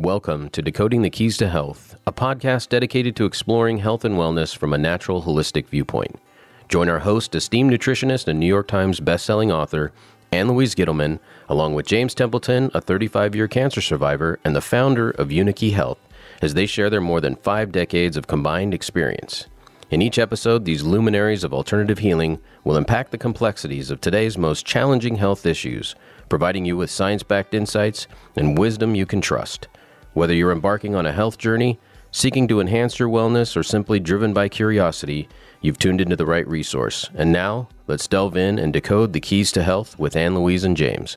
Welcome to Decoding the Keys to Health, a podcast dedicated to exploring health and wellness from a natural, holistic viewpoint. Join our host, esteemed nutritionist and New York Times bestselling author, Ann Louise Gittleman, along with James Templeton, a 35 year cancer survivor and the founder of Unikey Health, as they share their more than five decades of combined experience. In each episode, these luminaries of alternative healing will unpack the complexities of today's most challenging health issues, providing you with science backed insights and wisdom you can trust. Whether you're embarking on a health journey, seeking to enhance your wellness, or simply driven by curiosity, you've tuned into the right resource. And now, let's delve in and decode the keys to health with Ann Louise and James.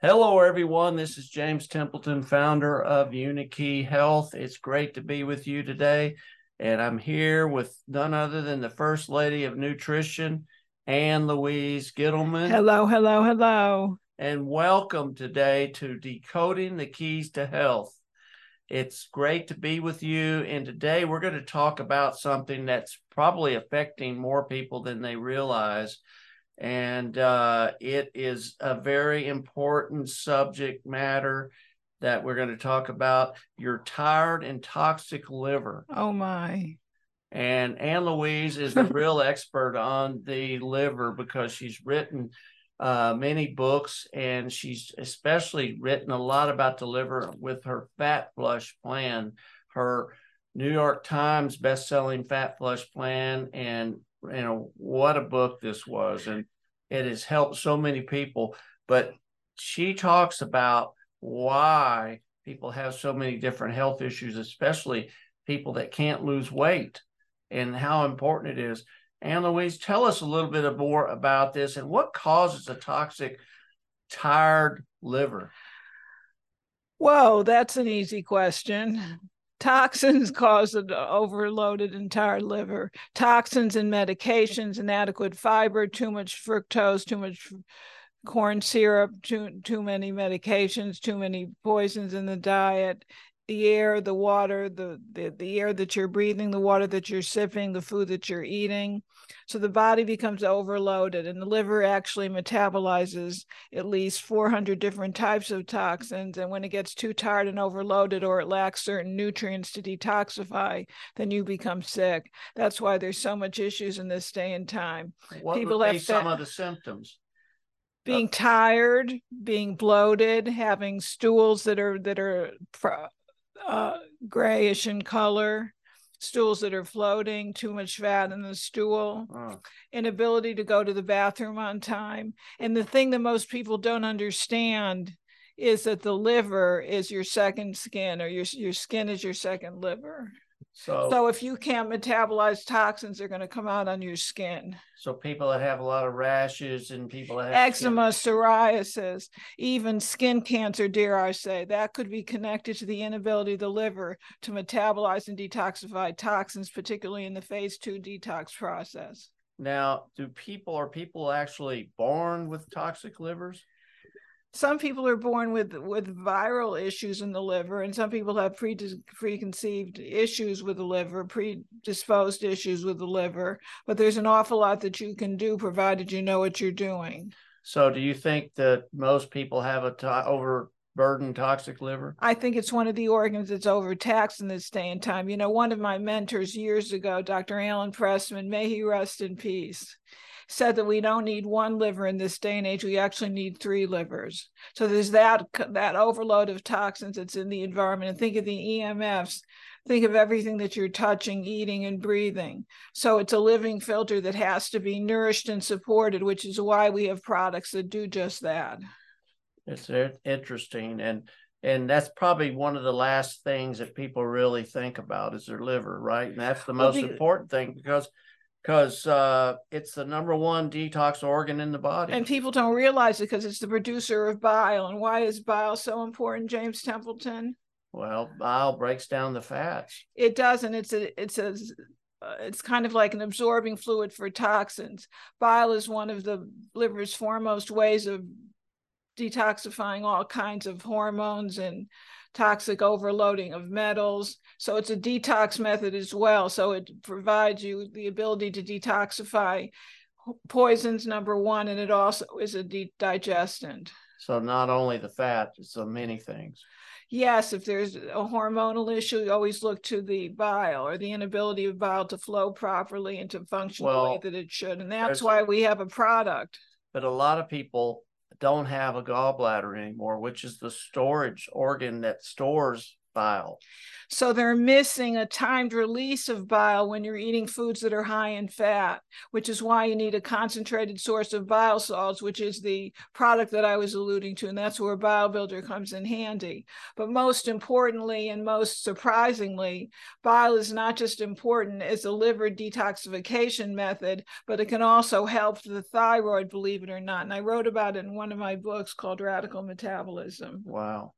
Hello, everyone. This is James Templeton, founder of Unikey Health. It's great to be with you today. And I'm here with none other than the First Lady of Nutrition, Ann Louise Gittleman. Hello, hello, hello and welcome today to Decoding the Keys to Health. It's great to be with you. And today we're going to talk about something that's probably affecting more people than they realize. And uh, it is a very important subject matter that we're going to talk about your tired and toxic liver. Oh, my. And Ann Louise is the real expert on the liver because she's written uh, many books, and she's especially written a lot about the liver with her Fat Flush plan, her New York Times best-selling Fat Flush plan, and you know what a book this was, and it has helped so many people. But she talks about why people have so many different health issues, especially people that can't lose weight, and how important it is. Ann Louise, tell us a little bit more about this and what causes a toxic, tired liver? Whoa, that's an easy question. Toxins cause an overloaded entire liver. Toxins and medications, inadequate fiber, too much fructose, too much corn syrup, too too many medications, too many poisons in the diet, the air, the water, the, the the air that you're breathing, the water that you're sipping, the food that you're eating. So the body becomes overloaded, and the liver actually metabolizes at least 400 different types of toxins. And when it gets too tired and overloaded, or it lacks certain nutrients to detoxify, then you become sick. That's why there's so much issues in this day and time. What People would be have some of the symptoms? being tired being bloated having stools that are that are uh, grayish in color, stools that are floating, too much fat in the stool, oh. inability to go to the bathroom on time. And the thing that most people don't understand is that the liver is your second skin or your your skin is your second liver. So, so if you can't metabolize toxins, they're going to come out on your skin. So people that have a lot of rashes and people that have eczema, skin. psoriasis, even skin cancer, dare I say, that could be connected to the inability of the liver to metabolize and detoxify toxins, particularly in the phase two detox process. Now, do people are people actually born with toxic livers? Some people are born with with viral issues in the liver and some people have pre preconceived issues with the liver predisposed issues with the liver but there's an awful lot that you can do provided you know what you're doing. So do you think that most people have a to- overburdened toxic liver? I think it's one of the organs that's overtaxed in this day and time. You know one of my mentors years ago dr alan pressman may he rest in peace said that we don't need one liver in this day and age we actually need three livers. So there's that that overload of toxins that's in the environment. And think of the emfs think of everything that you're touching eating and breathing. So it's a living filter that has to be nourished and supported which is why we have products that do just that. It's interesting. And and that's probably one of the last things that people really think about is their liver right? And that's the most well, the, important thing because because uh, it's the number one detox organ in the body. And people don't realize it because it's the producer of bile. And why is bile so important, James Templeton? Well, bile breaks down the fats. It does, and it's a it's a uh, it's kind of like an absorbing fluid for toxins. Bile is one of the liver's foremost ways of detoxifying all kinds of hormones and toxic overloading of metals. So it's a detox method as well. So it provides you the ability to detoxify poisons, number one, and it also is a de- digestant. So not only the fat, it's so many things. Yes, if there's a hormonal issue, you always look to the bile or the inability of bile to flow properly and to function well, the way that it should. And that's why we have a product. But a lot of people don't have a gallbladder anymore, which is the storage organ that stores bile. So they're missing a timed release of bile when you're eating foods that are high in fat, which is why you need a concentrated source of bile salts, which is the product that I was alluding to. And that's where Bile Builder comes in handy. But most importantly, and most surprisingly, bile is not just important as a liver detoxification method, but it can also help the thyroid, believe it or not. And I wrote about it in one of my books called Radical Metabolism. Wow.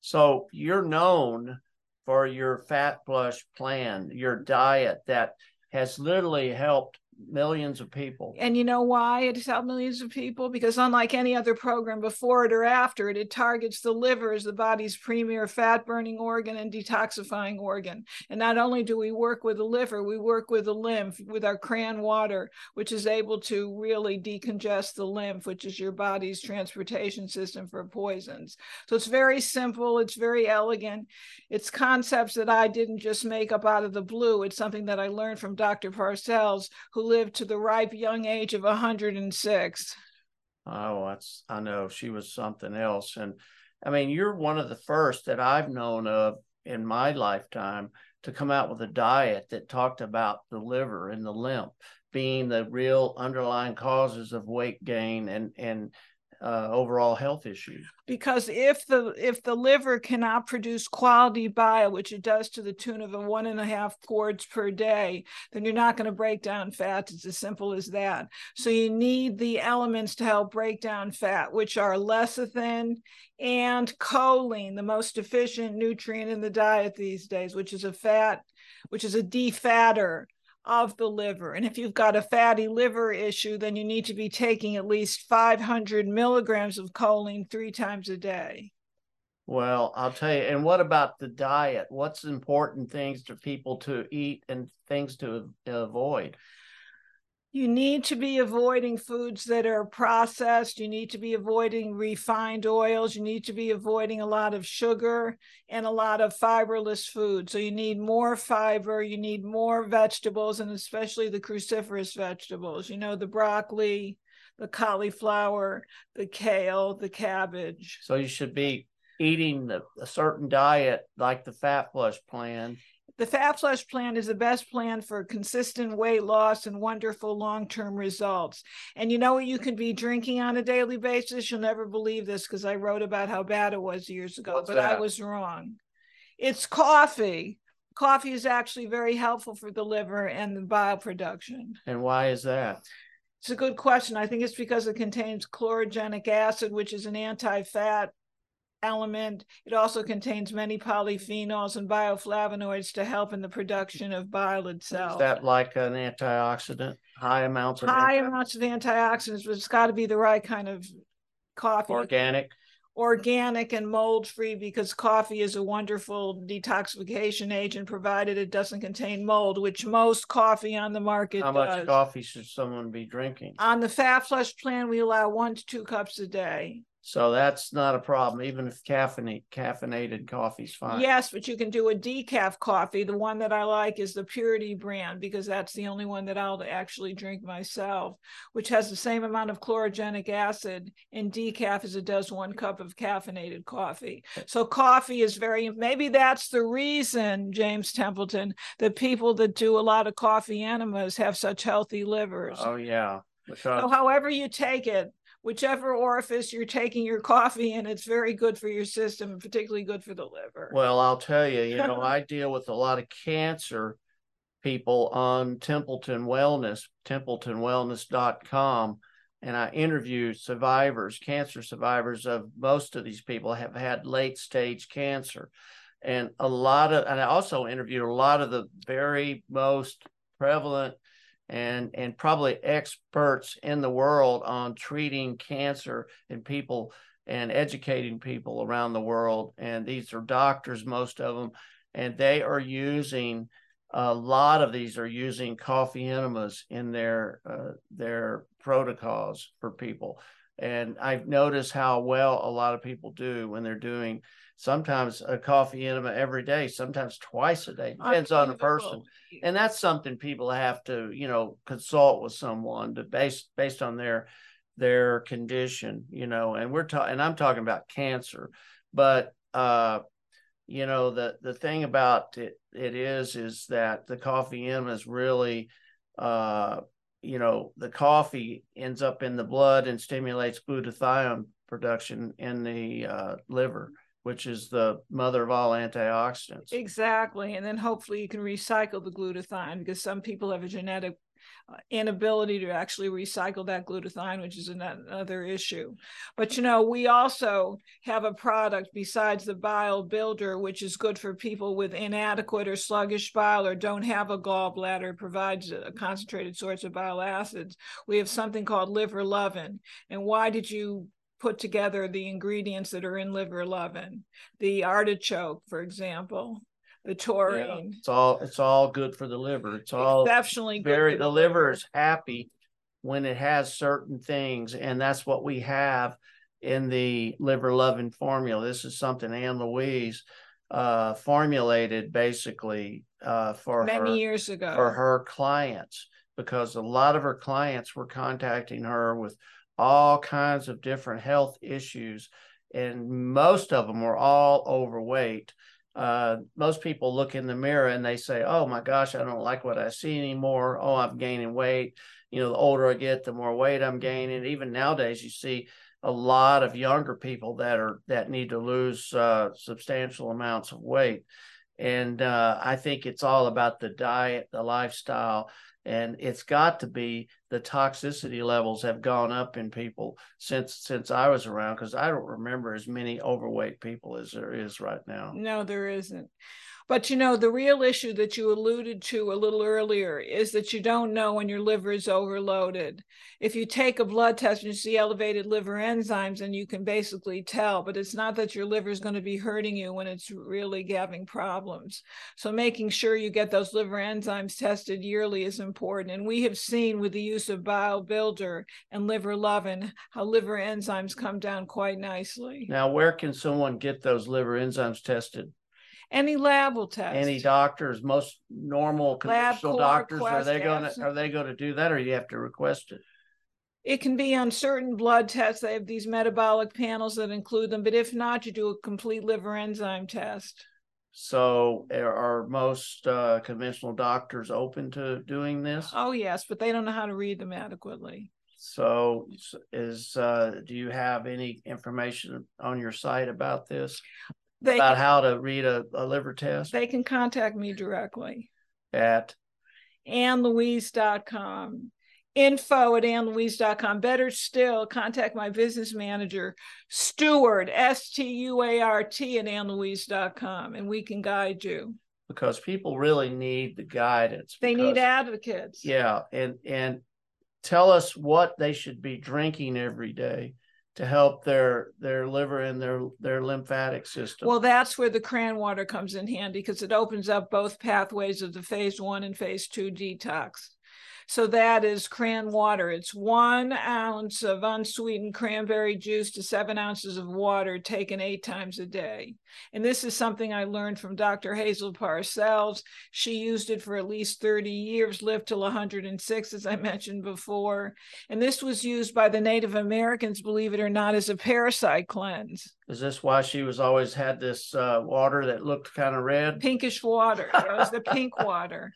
So you're known for your fat flush plan, your diet that has literally helped millions of people. And you know why it helped millions of people? Because unlike any other program before it or after it, it targets the liver as the body's premier fat burning organ and detoxifying organ. And not only do we work with the liver, we work with the lymph with our cran water, which is able to really decongest the lymph, which is your body's transportation system for poisons. So it's very simple, it's very elegant. It's concepts that I didn't just make up out of the blue. It's something that I learned from Dr. Parcells, who lived to the ripe young age of 106. Oh, that's I know she was something else. And I mean, you're one of the first that I've known of in my lifetime to come out with a diet that talked about the liver and the lymph being the real underlying causes of weight gain and and uh, overall health issues. Because if the if the liver cannot produce quality bile, which it does to the tune of a one and a half quarts per day, then you're not going to break down fat. It's as simple as that. So you need the elements to help break down fat, which are lecithin and choline, the most efficient nutrient in the diet these days, which is a fat, which is a defatter of the liver. And if you've got a fatty liver issue, then you need to be taking at least 500 milligrams of choline three times a day. Well, I'll tell you. And what about the diet? What's important things for people to eat and things to avoid? You need to be avoiding foods that are processed. You need to be avoiding refined oils. You need to be avoiding a lot of sugar and a lot of fiberless food. So you need more fiber. You need more vegetables, and especially the cruciferous vegetables. You know, the broccoli, the cauliflower, the kale, the cabbage. So you should be eating the, a certain diet like the fat flush plan the Fat Flush plan is the best plan for consistent weight loss and wonderful long term results. And you know what you can be drinking on a daily basis? You'll never believe this because I wrote about how bad it was years ago, What's but that? I was wrong. It's coffee. Coffee is actually very helpful for the liver and the bile production. And why is that? It's a good question. I think it's because it contains chlorogenic acid, which is an anti fat element. It also contains many polyphenols and bioflavonoids to help in the production of bile itself. Is that like an antioxidant? High amounts of high amounts of antioxidants, but it's got to be the right kind of coffee. Organic. Organic and mold free because coffee is a wonderful detoxification agent provided it doesn't contain mold, which most coffee on the market does. How much does. coffee should someone be drinking? On the Fat Flush plan, we allow one to two cups a day. So that's not a problem, even if caffeinated caffeinated coffee's fine. Yes, but you can do a decaf coffee. The one that I like is the Purity brand because that's the only one that I'll actually drink myself, which has the same amount of chlorogenic acid in decaf as it does one cup of caffeinated coffee. So coffee is very maybe that's the reason, James Templeton, that people that do a lot of coffee enemas have such healthy livers. Oh yeah. So however you take it, whichever orifice you're taking your coffee in, it's very good for your system and particularly good for the liver. Well, I'll tell you, you know, I deal with a lot of cancer people on Templeton Wellness, templetonwellness.com, and I interview survivors, cancer survivors of most of these people have had late stage cancer. And a lot of, and I also interviewed a lot of the very most prevalent and and probably experts in the world on treating cancer in people and educating people around the world. And these are doctors most of them and they are using a lot of these are using coffee enemas in their uh, their protocols for people And I've noticed how well a lot of people do when they're doing sometimes a coffee enema every day, sometimes twice a day, depends on the person. And that's something people have to, you know, consult with someone to base based on their their condition, you know, and we're talking and I'm talking about cancer, but uh you know the the thing about it it is is that the coffee enema is really uh you know the coffee ends up in the blood and stimulates glutathione production in the uh, liver which is the mother of all antioxidants. Exactly and then hopefully you can recycle the glutathione because some people have a genetic inability to actually recycle that glutathione, which is another issue. But you know, we also have a product besides the bile builder, which is good for people with inadequate or sluggish bile or don't have a gallbladder, provides a concentrated source of bile acids. We have something called liver lovin. And why did you put together the ingredients that are in liver lovin? The artichoke, for example the taurine. Yeah, it's all it's all good for the liver. It's all exceptionally very the, the liver is happy when it has certain things, and that's what we have in the liver loving formula. This is something Ann Louise uh, formulated basically uh, for many her, years ago for her clients because a lot of her clients were contacting her with all kinds of different health issues and most of them were all overweight uh, most people look in the mirror and they say, "Oh my gosh, I don't like what I see anymore. Oh, I'm gaining weight. You know, the older I get, the more weight I'm gaining. Even nowadays, you see a lot of younger people that are that need to lose uh, substantial amounts of weight. And uh, I think it's all about the diet, the lifestyle, and it's got to be the toxicity levels have gone up in people since since I was around because I don't remember as many overweight people as there is right now. No, there isn't. But you know, the real issue that you alluded to a little earlier is that you don't know when your liver is overloaded. If you take a blood test and you see elevated liver enzymes, and you can basically tell, but it's not that your liver is going to be hurting you when it's really having problems. So making sure you get those liver enzymes tested yearly is important. And we have seen with the use of bile builder and liver lovin how liver enzymes come down quite nicely. Now, where can someone get those liver enzymes tested? Any lab will test. Any doctors, most normal conventional doctors, are they going to are they going to do that, or you have to request it? It can be on certain blood tests. They have these metabolic panels that include them, but if not, you do a complete liver enzyme test. So, are most uh, conventional doctors open to doing this? Oh yes, but they don't know how to read them adequately. So, is uh, do you have any information on your site about this? They about how to read a, a liver test? They can contact me directly at annlouise.com. Info at annlouise.com. Better still, contact my business manager, Stuart, S T U A R T, at annlouise.com, and we can guide you. Because people really need the guidance. They because, need advocates. Yeah. And, and tell us what they should be drinking every day to help their their liver and their their lymphatic system. Well, that's where the cran water comes in handy because it opens up both pathways of the phase one and phase two detox. So that is cran water. It's one ounce of unsweetened cranberry juice to seven ounces of water taken eight times a day. And this is something I learned from Dr. Hazel Parcells. She used it for at least 30 years, lived till 106, as I mentioned before. And this was used by the Native Americans, believe it or not, as a parasite cleanse. Is this why she was always had this uh, water that looked kind of red? Pinkish water. It was the pink water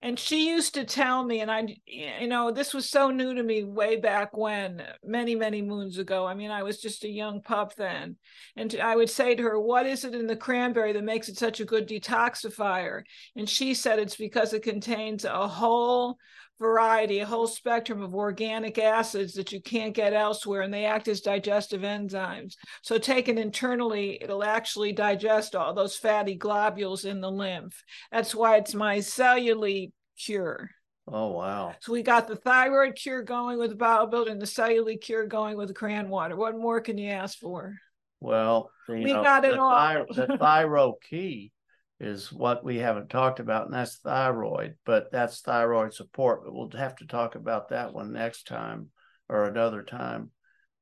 and she used to tell me and i you know this was so new to me way back when many many moons ago. I mean i was just a young pup then. And i would say to her what is it in the cranberry that makes it such a good detoxifier? And she said it's because it contains a whole variety, a whole spectrum of organic acids that you can't get elsewhere, and they act as digestive enzymes. So, taken internally, it'll actually digest all those fatty globules in the lymph. That's why it's my cellulite cure. Oh wow! So we got the thyroid cure going with the bile builder, and the cellulite cure going with the cran water. What more can you ask for? Well, we know, got it all. Thy- the thyroid key is what we haven't talked about, and that's thyroid, but that's thyroid support. But we'll have to talk about that one next time or another time.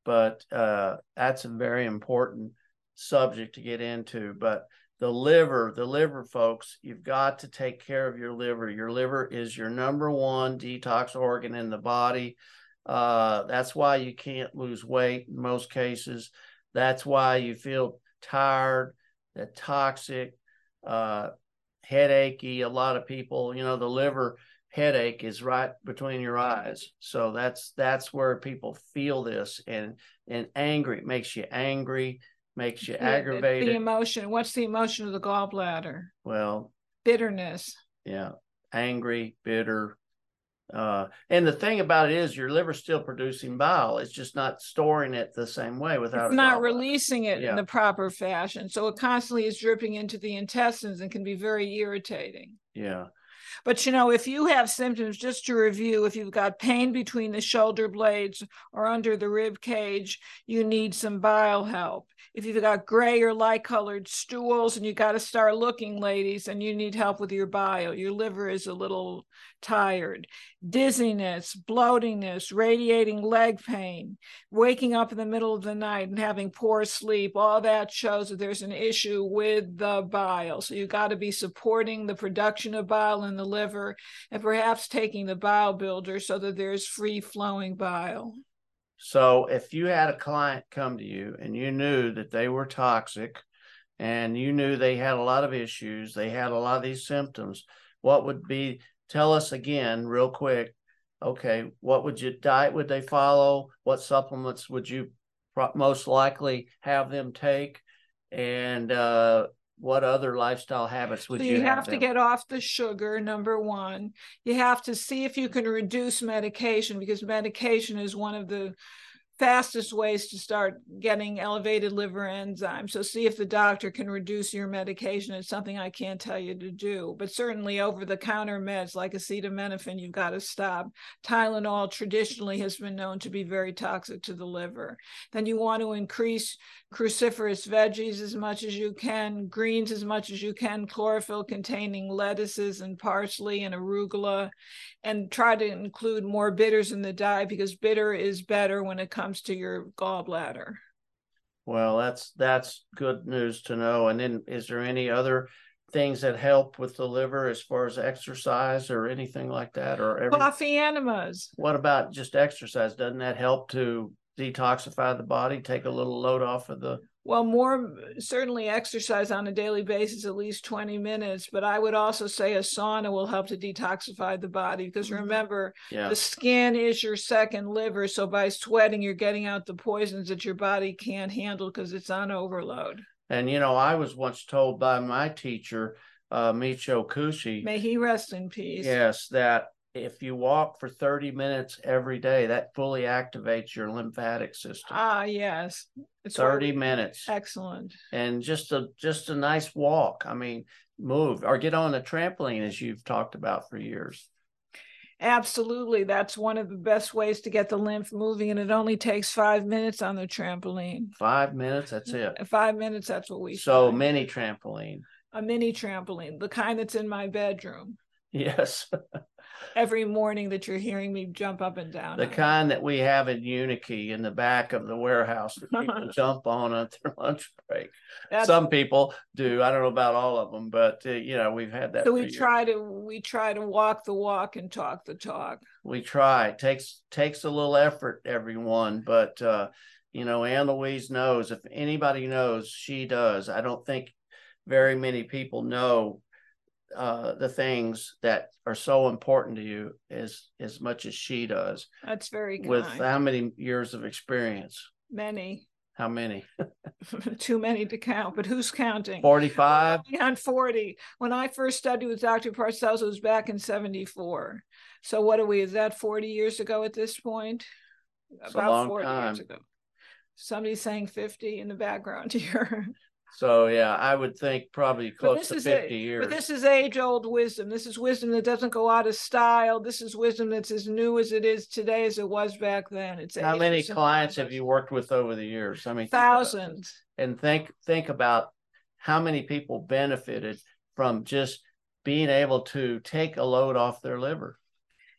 but uh, that's a very important subject to get into. But the liver, the liver, folks, you've got to take care of your liver. Your liver is your number one detox organ in the body. Uh, that's why you can't lose weight in most cases. That's why you feel tired, that toxic, uh, headachy. A lot of people, you know, the liver headache is right between your eyes. So that's that's where people feel this and and angry. It makes you angry, makes you The- aggravated. The emotion. What's the emotion of the gallbladder? well, Bitterness. yeah, angry, bitter. Uh, and the thing about it is your liver's still producing bile. It's just not storing it the same way without It's not releasing it Yeah. in the proper fashion. So it constantly is dripping into the intestines and can be very irritating. Yeah. But you know, if you have symptoms, just to review, if you've got pain between the shoulder blades or under the rib cage, you need some bile help. If you've got gray or light colored stools and you got to start looking, ladies, and you need help with your bile, your liver is a little tired. Dizziness, bloatingness, radiating leg pain, waking up in the middle of the night and having poor sleep, all that shows that there's an issue with the bile. So you've got to be supporting the production of bile in the liver and perhaps taking the bile builder so that there's free flowing bile. So if you had a client come to you and you knew that they were toxic and you knew they had a lot of issues, they had a lot of these symptoms, what would be tell us again real quick, okay, what would you diet would they follow? What supplements would you most likely have them take? And uh what other lifestyle habits would so you, you have to get off the sugar, number one. You have to see if you can reduce medication because medication is one of the fastest ways to start getting elevated liver enzymes. So see if the doctor can reduce your medication. It's something I can't tell you to do, but certainly over the counter meds like acetaminophen, you've got to stop. Tylenol traditionally has been known to be very toxic to the liver. Then you want to increase cruciferous veggies as much as you can, greens as much as you can, chlorophyll containing lettuces and parsley and arugula, and try to include more bitters in the diet because bitter is better when it comes to your gallbladder. Well, that's that's good news to know. And then is there any other things that help with the liver as far as exercise or anything like that? Or every, Coffee enemas. what about just exercise? Doesn't that help to detoxify the body, take a little load off of the Well, more certainly exercise on a daily basis, at least 20 minutes. But I would also say a sauna will help to detoxify the body because remember, yeah. the skin is your second liver. So by sweating, you're getting out the poisons that your body can't handle because it's on overload. And you know, I was once told by my teacher, uh Michio Kushi, May he rest in peace. yes, that if you walk for 30 minutes every day, that fully activates your lymphatic system. Ah, yes. It's 30 we- minutes. Excellent. and just a just a nice walk. I mean, move or get on a trampoline as you've talked about for years. Absolutely. That's one of the best ways to get the lymph moving. And it only takes five minutes on the trampoline. Five minutes, that's it. Five minutes, that's what we So find. mini trampoline. a mini trampoline, the kind that's in my bedroom Yes. every morning that you're hearing me jump up and down. The kind that we have in Unikey in the back of the warehouse that people jump on at their lunch break. That's- Some people do. I don't know about all of them, but uh, you know, we've had that. so we years. try to we try to walk the walk and talk the talk. we try. It takes takes a little effort, everyone, but uh, you know, Ann Louise knows. If anybody knows, she does. I don't think very many people know uh, the things that are so important to you as as much as she does. That's very kind. With how many years of experience? many, How many? too many to count. But who's counting? Forty five. on 40. When I first studied with Dr. Parcells, it was back in 74. So what are we? Is that 40 years ago at this point? It's a long years time. ago. Somebody's saying 50 in the background here. So yeah, I would think probably close to fifty a, years. But this is age-old wisdom. This is wisdom that doesn't go out of style. This is wisdom that's as new as it is today as it was back then. It's how many clients have you worked with over the years? I mean, think about this. Thousands. and think think about how many people benefited from just being able to take a load off their liver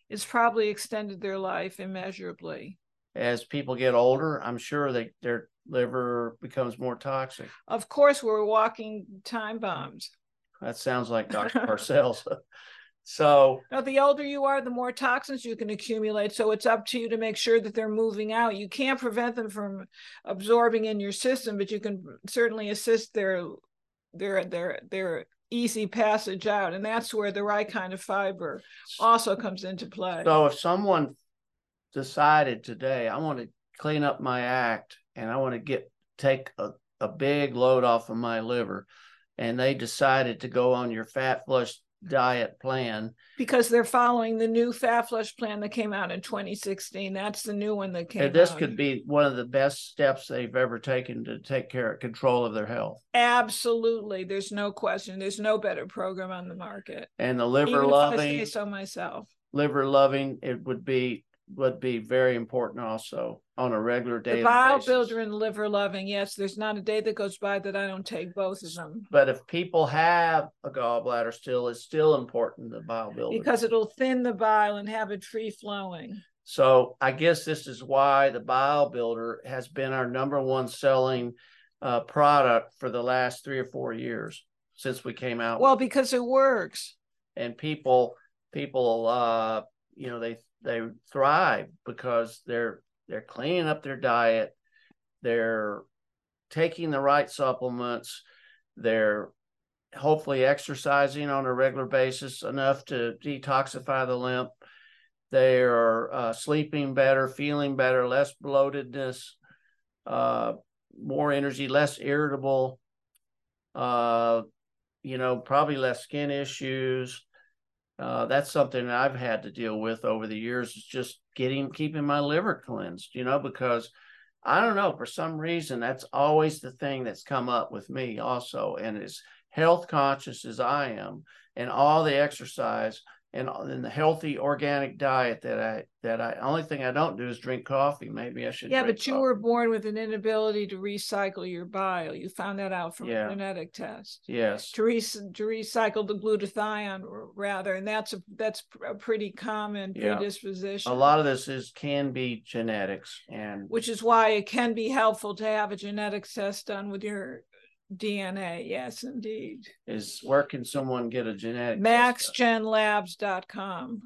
It's probably extended their life immeasurably. as people get older, I'm sure they their liver becomes more toxic. Of course, we're walking time bombs. That sounds like Dr. Parcells. so now, the older you are, the more toxins you can accumulate. So it's up to you to make sure that they're moving out. You can't prevent them from absorbing in your system, but you can certainly assist their their their their easy passage out and that's where the right kind of fiber also comes into play so if someone decided today i want to clean up my act and i want to get take a, a big load off of my liver. And they decided to go on your fat flush diet plan. Because they're following the new fat flush plan that came out in 2016 that's the new one that came and this out. could be one of the best steps they've ever taken to take care of control of their health. Absolutely. There's no question. There's no better program on the market. And the liver Even loving so myself. liver loving it would be would be very important also on a regular day. The bile builder and liver loving, yes. There's not a day that goes by that I don't take both of them. But if people have a gallbladder still, it's still important the bile builder because it'll thin the bile and have it free flowing. So I guess this is why the bile builder has been our number one selling uh, product for the last three or four years since we came out. Well, because it works, and people people uh, you know they they thrive because they're they're cleaning up their diet, they're taking the right supplements, they're hopefully exercising on a regular basis enough to detoxify the lymph. They are uh, sleeping better, feeling better, less bloatedness, uh, more energy, less irritable. Uh, you know, probably less skin issues uh, that's something I've had to deal with over the years is just getting keeping my liver cleansed, you know, because I don't know, for some reason that's always the thing that's come up with me also. And as health conscious as I am and all the exercise and, uh, and the healthy organic diet that I that I only thing I don't do is drink coffee. Maybe I should. Yeah, but coffee. you were born with an inability to recycle your bile. You found that out from yeah. a genetic test. Yes. To, re- to recycle the glutathione rather, and that's a that's a pretty common yeah. predisposition. A lot of this is can be genetics, and which is why it can be helpful to have a genetics test done with your DNA. Yes, indeed. Is where can someone get a genetic? MaxGenLabs.com.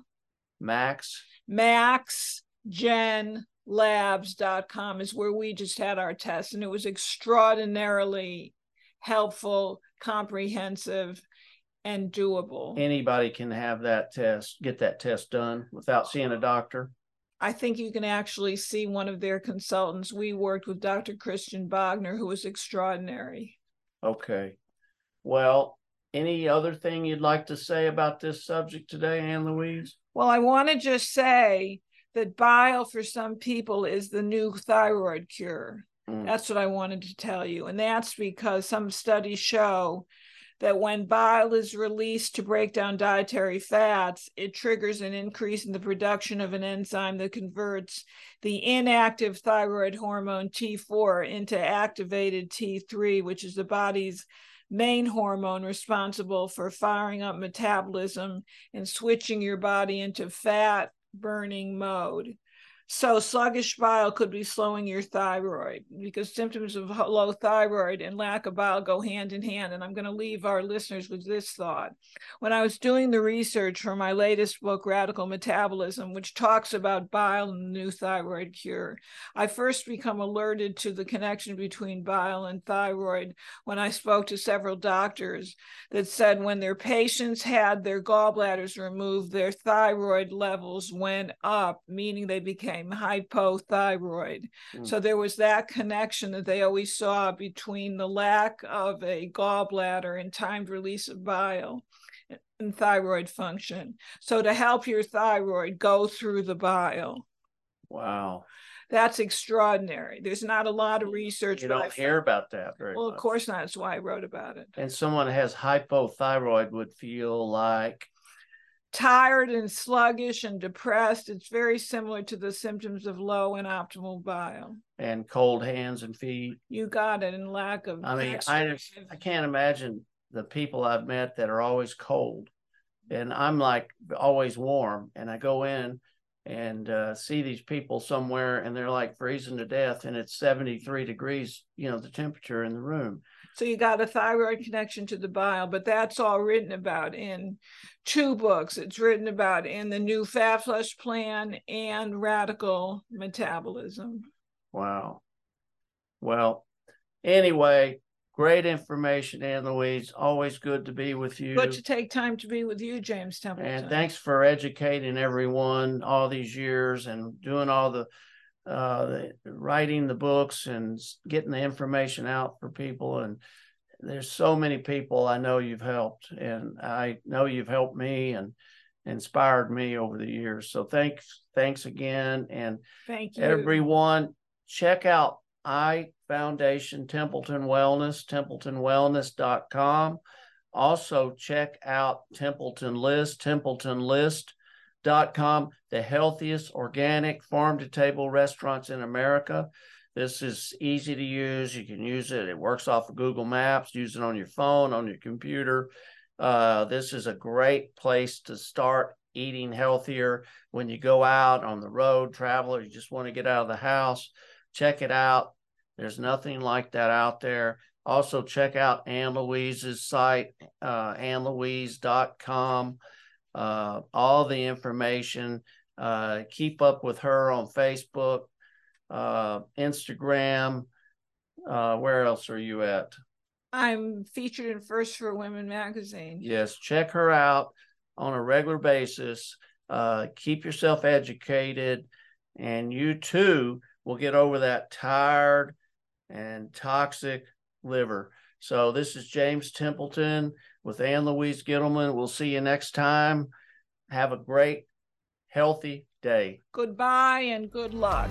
Max. MaxGenLabs.com is where we just had our test, and it was extraordinarily helpful, comprehensive, and doable. Anybody can have that test, get that test done without seeing a doctor. I think you can actually see one of their consultants. We worked with Dr. Christian Bogner, who was extraordinary. Okay. Well, any other thing you'd like to say about this subject today, Ann Louise? Well, I want to just say that bile for some people is the new thyroid cure. Mm. That's what I wanted to tell you. And that's because some studies show that when bile is released to break down dietary fats, it triggers an increase in the production of an enzyme that converts the inactive thyroid hormone T4 into activated T3, which is the body's main hormone responsible for firing up metabolism and switching your body into fat burning mode. So sluggish bile could be slowing your thyroid because symptoms of low thyroid and lack of bile go hand in hand. And I'm going to leave our listeners with this thought. When I was doing the research for my latest book, Radical Metabolism, which talks about bile and the new thyroid cure, I first become alerted to the connection between bile and thyroid when I spoke to several doctors that said when their patients had their gallbladders removed, their thyroid levels went up, meaning they became hypothyroid. Mm. So there was that connection that they always saw between the lack of a gallbladder and timed release of bile and thyroid function. So to help your thyroid go through the bile. Wow. That's extraordinary. There's not a lot of research. You don't hear about that very Well, much. of course not. That's why I wrote about it. And someone has hypothyroid would feel like tired and sluggish and depressed. It's very similar to the symptoms of low and optimal bile. And cold hands and feet. You got it, and lack of. I mean, I I can't imagine the people I've met that are always cold, and I'm like always warm, and I go in and uh, see these people somewhere and they're like freezing to death and it's 73 degrees you know the temperature in the room so you got a thyroid connection to the bile but that's all written about in two books it's written about in the new fat flush plan and radical metabolism wow well anyway Great information, Ann Louise. Always good to be with you. Good to take time to be with you, James Templeton. And thanks for educating everyone all these years and doing all the, uh, the writing the books and getting the information out for people. And there's so many people I know you've helped, and I know you've helped me and inspired me over the years. So thanks, thanks again, and thank you, everyone. Check out I Foundation Templeton Wellness, templetonwellness.com. Also, check out Templeton List, templetonlist.com, the healthiest organic farm to table restaurants in America. This is easy to use. You can use it. It works off of Google Maps. Use it on your phone, on your computer. Uh, this is a great place to start eating healthier when you go out on the road, travel, or you just want to get out of the house. Check it out. There's nothing like that out there. Also, check out Ann Louise's site, uh, annlouise.com. Uh, all the information. Uh, keep up with her on Facebook, uh, Instagram. Uh, where else are you at? I'm featured in First for Women magazine. Yes, check her out on a regular basis. Uh, keep yourself educated, and you too will get over that tired and toxic liver. So this is James Templeton with Ann Louise Gittleman. We'll see you next time. Have a great, healthy day. Goodbye and good luck.